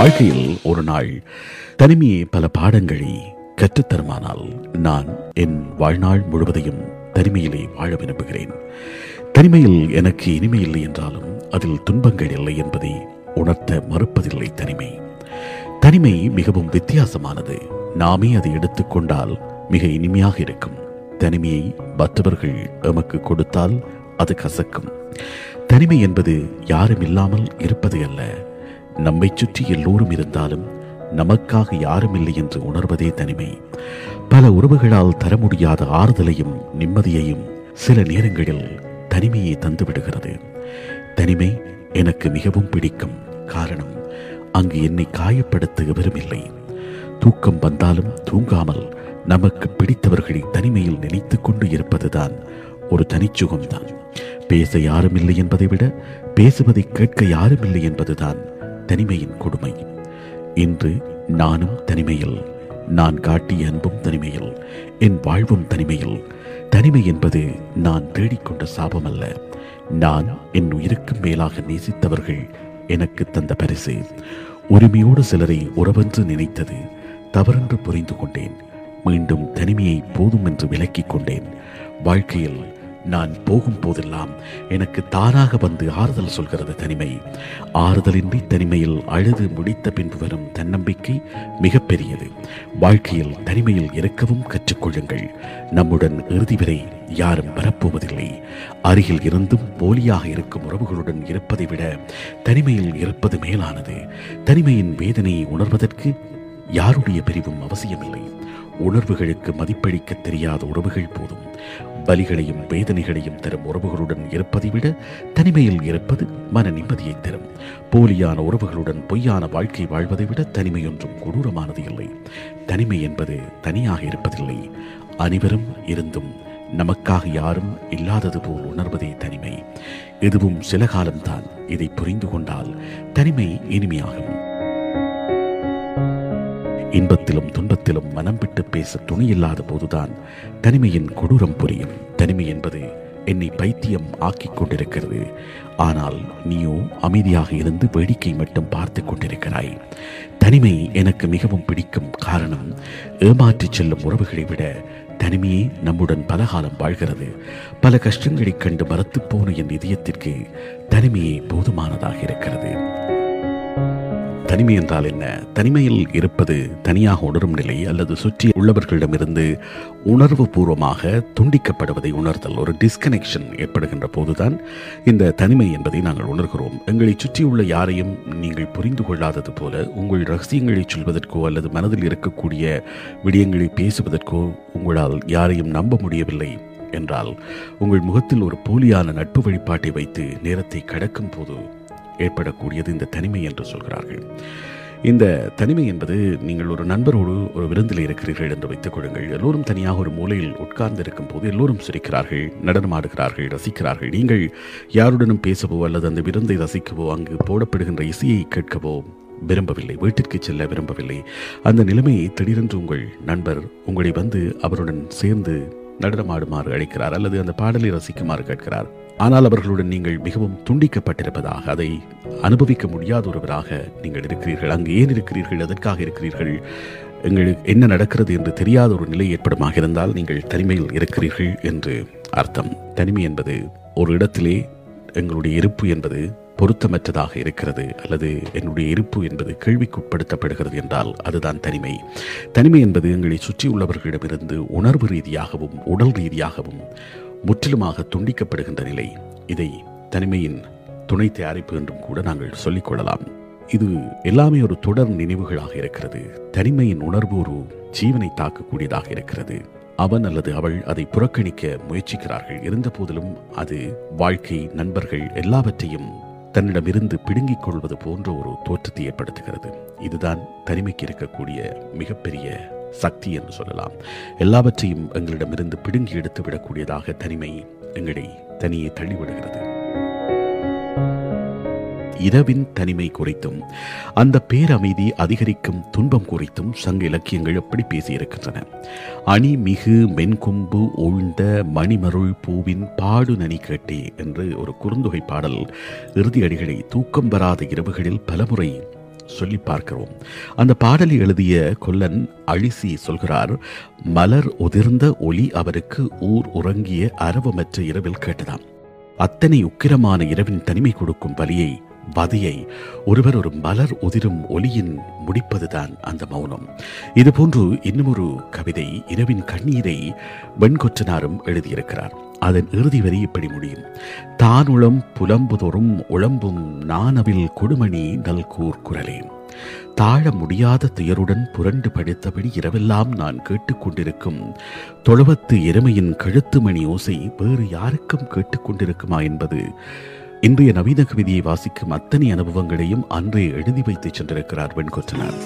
வாழ்க்கையில் ஒரு நாள் தனிமையே பல பாடங்களை கற்றுத்தருமானால் நான் என் வாழ்நாள் முழுவதையும் தனிமையிலே வாழ விரும்புகிறேன். தனிமையில் எனக்கு இனிமை இல்லை என்றாலும் அதில் துன்பங்கள் இல்லை என்பதை உணர்த்த மறுப்பதில்லை தனிமை. தனிமை மிகவும் வித்தியாசமானது. நாமே அதை எடுத்துக்கொண்டால் மிக இனிமையாக இருக்கும். தனிமையை மற்றவர்கள் எமக்கு கொடுத்தால் அது கசக்கும். தனிமை என்பது யாரும் இல்லாமல் இருப்பது அல்ல. நம்மை சுற்றி எல்லோரும் இருந்தாலும் நமக்காக யாரும் இல்லை என்று உணர்வதே தனிமை. பல உறவுகளால் தர முடியாத ஆறுதலையும் நிம்மதியையும் சில நேரங்களில் தனிமையை தந்துவிடுகிறது தனிமை எனக்கு மிகவும் பிடிக்கும். காரணம் அங்கு என்னை காயப்படுத்த எவரும் இல்லை தூக்கம் வந்தாலும் தூங்காமல் நமக்கு பிடித்தவர்களை தனிமையில் நினைத்துக் கொண்டு இருப்பதுதான் ஒரு தனிச்சுகம்தான். பேச யாரும் இல்லை என்பதை விட பேசுவதை கேட்க யாரும் இல்லை என்பதுதான் தனிமையின் கொடுமை. இன்று நானும் தனிமையில் நான் காட்டிய அன்பும் தனிமையில் என் வாழ்வும் தனிமையில். தனிமை என்பது நான் தேடிக்கொண்ட சாபம் அல்ல நான் என் உயிருக்கு மேலாக நேசித்தவர்கள் எனக்கு தந்த பரிசு. உரிமையோடு சிலரை உறவென்று நினைத்தது தவறென்று புரிந்து கொண்டேன். மீண்டும் தனிமையை போதும் என்று விலக்கிக் கொண்டேன். வாழ்க்கையில் நான் போகும் போதெல்லாம் எனக்கு தானாக வந்து ஆறுதல் சொல்கிறது தனிமை. ஆறுதலின்றி தனிமையில் அழுது முடித்த பின்பு வரும் தன்னம்பிக்கை மிகப்பெரியது. வாழ்க்கையில் தனிமையில் இருக்கவும் கற்றுக்கொள்ளுங்கள். நம்முடன் இறுதி வரை யாரும் வரப்போவதில்லை. அருகில் இருந்தும் போலியாக இருக்கும் உறவுகளுடன் இருப்பதை விட தனிமையில் இருப்பது மேலானது. தனிமையின் வேதனையை உணர்வதற்கு யாருடைய பிரிவும் அவசியமில்லை. உணர்வுகளுக்கு மதிப்பளிக்க தெரியாத உறவுகள் போதும். பலிகளையும் வேதனைகளையும் தரும் உறவுகளுடன் இருப்பதை விட தனிமையில் இருப்பது மன நிம்மதியை தரும். போலியான உறவுகளுடன் பொய்யான வாழ்க்கை வாழ்வதை விட தனிமை ஒன்றும் கொடூரமானது இல்லை. தனிமை என்பது தனியாக இருப்பதில்லை. அனைவரும் இருந்தும் நமக்காக யாரும் இல்லாதது போல் உணர்வதே தனிமை. இதுவும் சில காலம்தான் இதை புரிந்து கொண்டால் தனிமை இனிமையாகும். இன்பத்திலும் துன்பத்திலும் மனம் விட்டு பேச துணியில்லாத போதுதான் தனிமையின் கொடூரம் புரியும். தனிமை என்பது என்னை பைத்தியம் ஆக்கிக் கொண்டிருக்கிறது. ஆனால் நீயோ அமைதியாக இருந்து வேடிக்கை மட்டும் பார்த்து கொண்டிருக்கிறாய். தனிமை எனக்கு மிகவும் பிடிக்கும் காரணம் ஏமாற்றிச் செல்லும் உறவுகளை விட தனிமையே நம்முடன் பல காலம் வாழ்கிறது. பல கஷ்டங்களைக் கண்டு மரத்துப் போன என் இதயத்திற்கு தனிமையே போதுமானதாக இருக்கிறது. தனிமை என்றால் என்ன? தனிமையில் இருப்பது தனியாக உணரும் நிலை அல்லது சுற்றி உள்ளவர்களிடமிருந்து உணர்வு பூர்வமாக துண்டிக்கப்படுவதை உணர்தல் ஒரு டிஸ்கனெக்ஷன் ஏற்படுகின்ற போதுதான் இந்த தனிமை என்பதை நாங்கள் உணர்கிறோம். எங்களை சுற்றியுள்ள யாரையும் நீங்கள் புரிந்து கொள்ளாதது போல உங்கள் ரகசியங்களை சொல்வதற்கோ அல்லது மனதில் இருக்கக்கூடிய விடயங்களை பேசுவதற்கோ உங்களால் யாரையும் நம்ப முடியவில்லை என்றால் உங்கள் முகத்தில் ஒரு போலியான நட்பு வழிபாட்டை வைத்து நேரத்தை கடக்கும் போது ஏற்படக்கூடியது இந்த தனிமை என்று சொல்கிறார்கள். இந்த தனிமை என்பது நீங்கள் ஒரு நண்பரோடு ஒரு விருந்தில் இருக்கிறீர்கள் என்று வைத்துக் கொள்ளுங்கள். எல்லோரும் தனியாக ஒரு மூலையில் உட்கார்ந்து இருக்கும் போது எல்லோரும் சிரிக்கிறார்கள் நடனமாடுகிறார்கள் ரசிக்கிறார்கள். நீங்கள் யாருடனும் பேசவோ அல்லது அந்த விருந்தை ரசிக்கவோ அங்கு போடப்படுகின்ற இசையை கேட்கவோ விரும்பவில்லை வீட்டிற்கு செல்ல விரும்பவில்லை. அந்த நிலைமையை திடீரென்று உங்கள் நண்பர் உங்களை வந்து அவருடன் சேர்ந்து நடனமாடுமாறு அழைக்கிறார் அல்லது அந்த பாடலை ரசிக்குமாறு கேட்கிறார். ஆனால் அவர்களுடன் நீங்கள் மிகவும் துண்டிக்கப்பட்டிருப்பதாக அதை அனுபவிக்க முடியாத ஒருவராக நீங்கள் இருக்கிறீர்கள். அங்கு ஏன் இருக்கிறீர்கள்? எதற்காக இருக்கிறீர்கள்? எங்களுக்கு என்ன நடக்கிறது என்று தெரியாத ஒரு நிலை ஏற்படுமாக இருந்தால் நீங்கள் தனிமையில் இருக்கிறீர்கள் என்று அர்த்தம். தனிமை என்பது ஒரு இடத்திலே எங்களுடைய இருப்பு என்பது பொருத்தமற்றதாக இருக்கிறது அல்லது என்னுடைய இருப்பு என்பது கேள்விக்குட்படுத்தப்படுகிறது என்றால் அதுதான் தனிமை. தனிமை என்பது எங்களை சுற்றியுள்ளவர்களிடமிருந்து உணர்வு ரீதியாகவும் உடல் ரீதியாகவும் முற்றிலுமாக துண்டிக்கப்படுகின்ற நிலை. இதை தனிமையின் துணை தயாரிப்பு என்றும் கூட நாங்கள் சொல்லிக்கொள்ளலாம் இது எல்லாமே ஒரு தொடர் நினைவுகளாக இருக்கிறது. தனிமையின் உணர்வு ஒரு ஜீவனை தாக்கக்கூடியதாக இருக்கிறது. அவன் அல்லது அவள் அதை புறக்கணிக்க முயற்சிக்கிறார்கள். இருந்த போதிலும் அது வாழ்க்கை நண்பர்கள் எல்லாவற்றையும் தன்னிடமிருந்து பிடுங்கிக் கொள்வது போன்ற ஒரு தோற்றத்தை ஏற்படுத்துகிறது. இதுதான் தனிமைக்கு இருக்கக்கூடிய மிகப்பெரிய சக்தி என்று சொல்லலாம். எல்லாவற்றையும் எங்களிடமிருந்து பிடுங்கி எடுத்து விடக்கூடியதாக தனிமை எங்களை தனியே தள்ளிவிடுகிறது. இரவின் தனிமை குறித்தும் அந்த பேரமைதி அதிகரிக்கும் துன்பம் குறித்தும் சங்க இலக்கியங்கள் எப்படி பேசியிருக்கின்றன? அணி மிகு மென்கொம்பு உழ்ந்த மணிமருள் பூவின் பாடு நனி கேட்டே என்று ஒரு குறுந்தொகை பாடல் இறுதி அடிகளை தூக்கம் வராத இரவுகளில் பலமுறை சொல்லி பார்க்கிறோம். அந்த பாடலை எழுதிய கொல்லன் அழிசி சொல்கிறார் மலர் உதிர்ந்த ஒளி அவருக்கு ஊர் உறங்கிய அரவமற்ற இரவில் கேட்டதாம். அத்தனை உக்கிரமான இரவின் தனிமை கொடுக்கும் வலியை வதியை ஒருவர் ஒரு மலர் உதிரும் ஒலியின் முடிப்பதுதான் அந்த மௌனம். இதுபோன்று இன்னுமொரு கவிதை இரவின் கண்ணீரை வெண்கொற்றனாரும் எழுதியிருக்கிறார். அதன் இறுதி வரி இப்படி முடியும். தானுளம் புலம்புதொறும் உளம்பும் நானவில் கொடுமணி நல்கூர் குரலே. தாழ முடியாத துயருடன் புரண்டு படித்தபடி இரவெல்லாம் நான் கேட்டுக்கொண்டிருக்கும் தொழுவத்து எருமையின் கழுத்து மணி ஓசை வேறு யாருக்கும் கேட்டுக்கொண்டிருக்குமா என்பது இன்றைய நவீன கவிதையை வாசிக்கும் அத்தனை அனுபவங்களையும் அன்றே எழுதி வைத்து சென்றிருக்கிறார் வெண்கொற்றனார்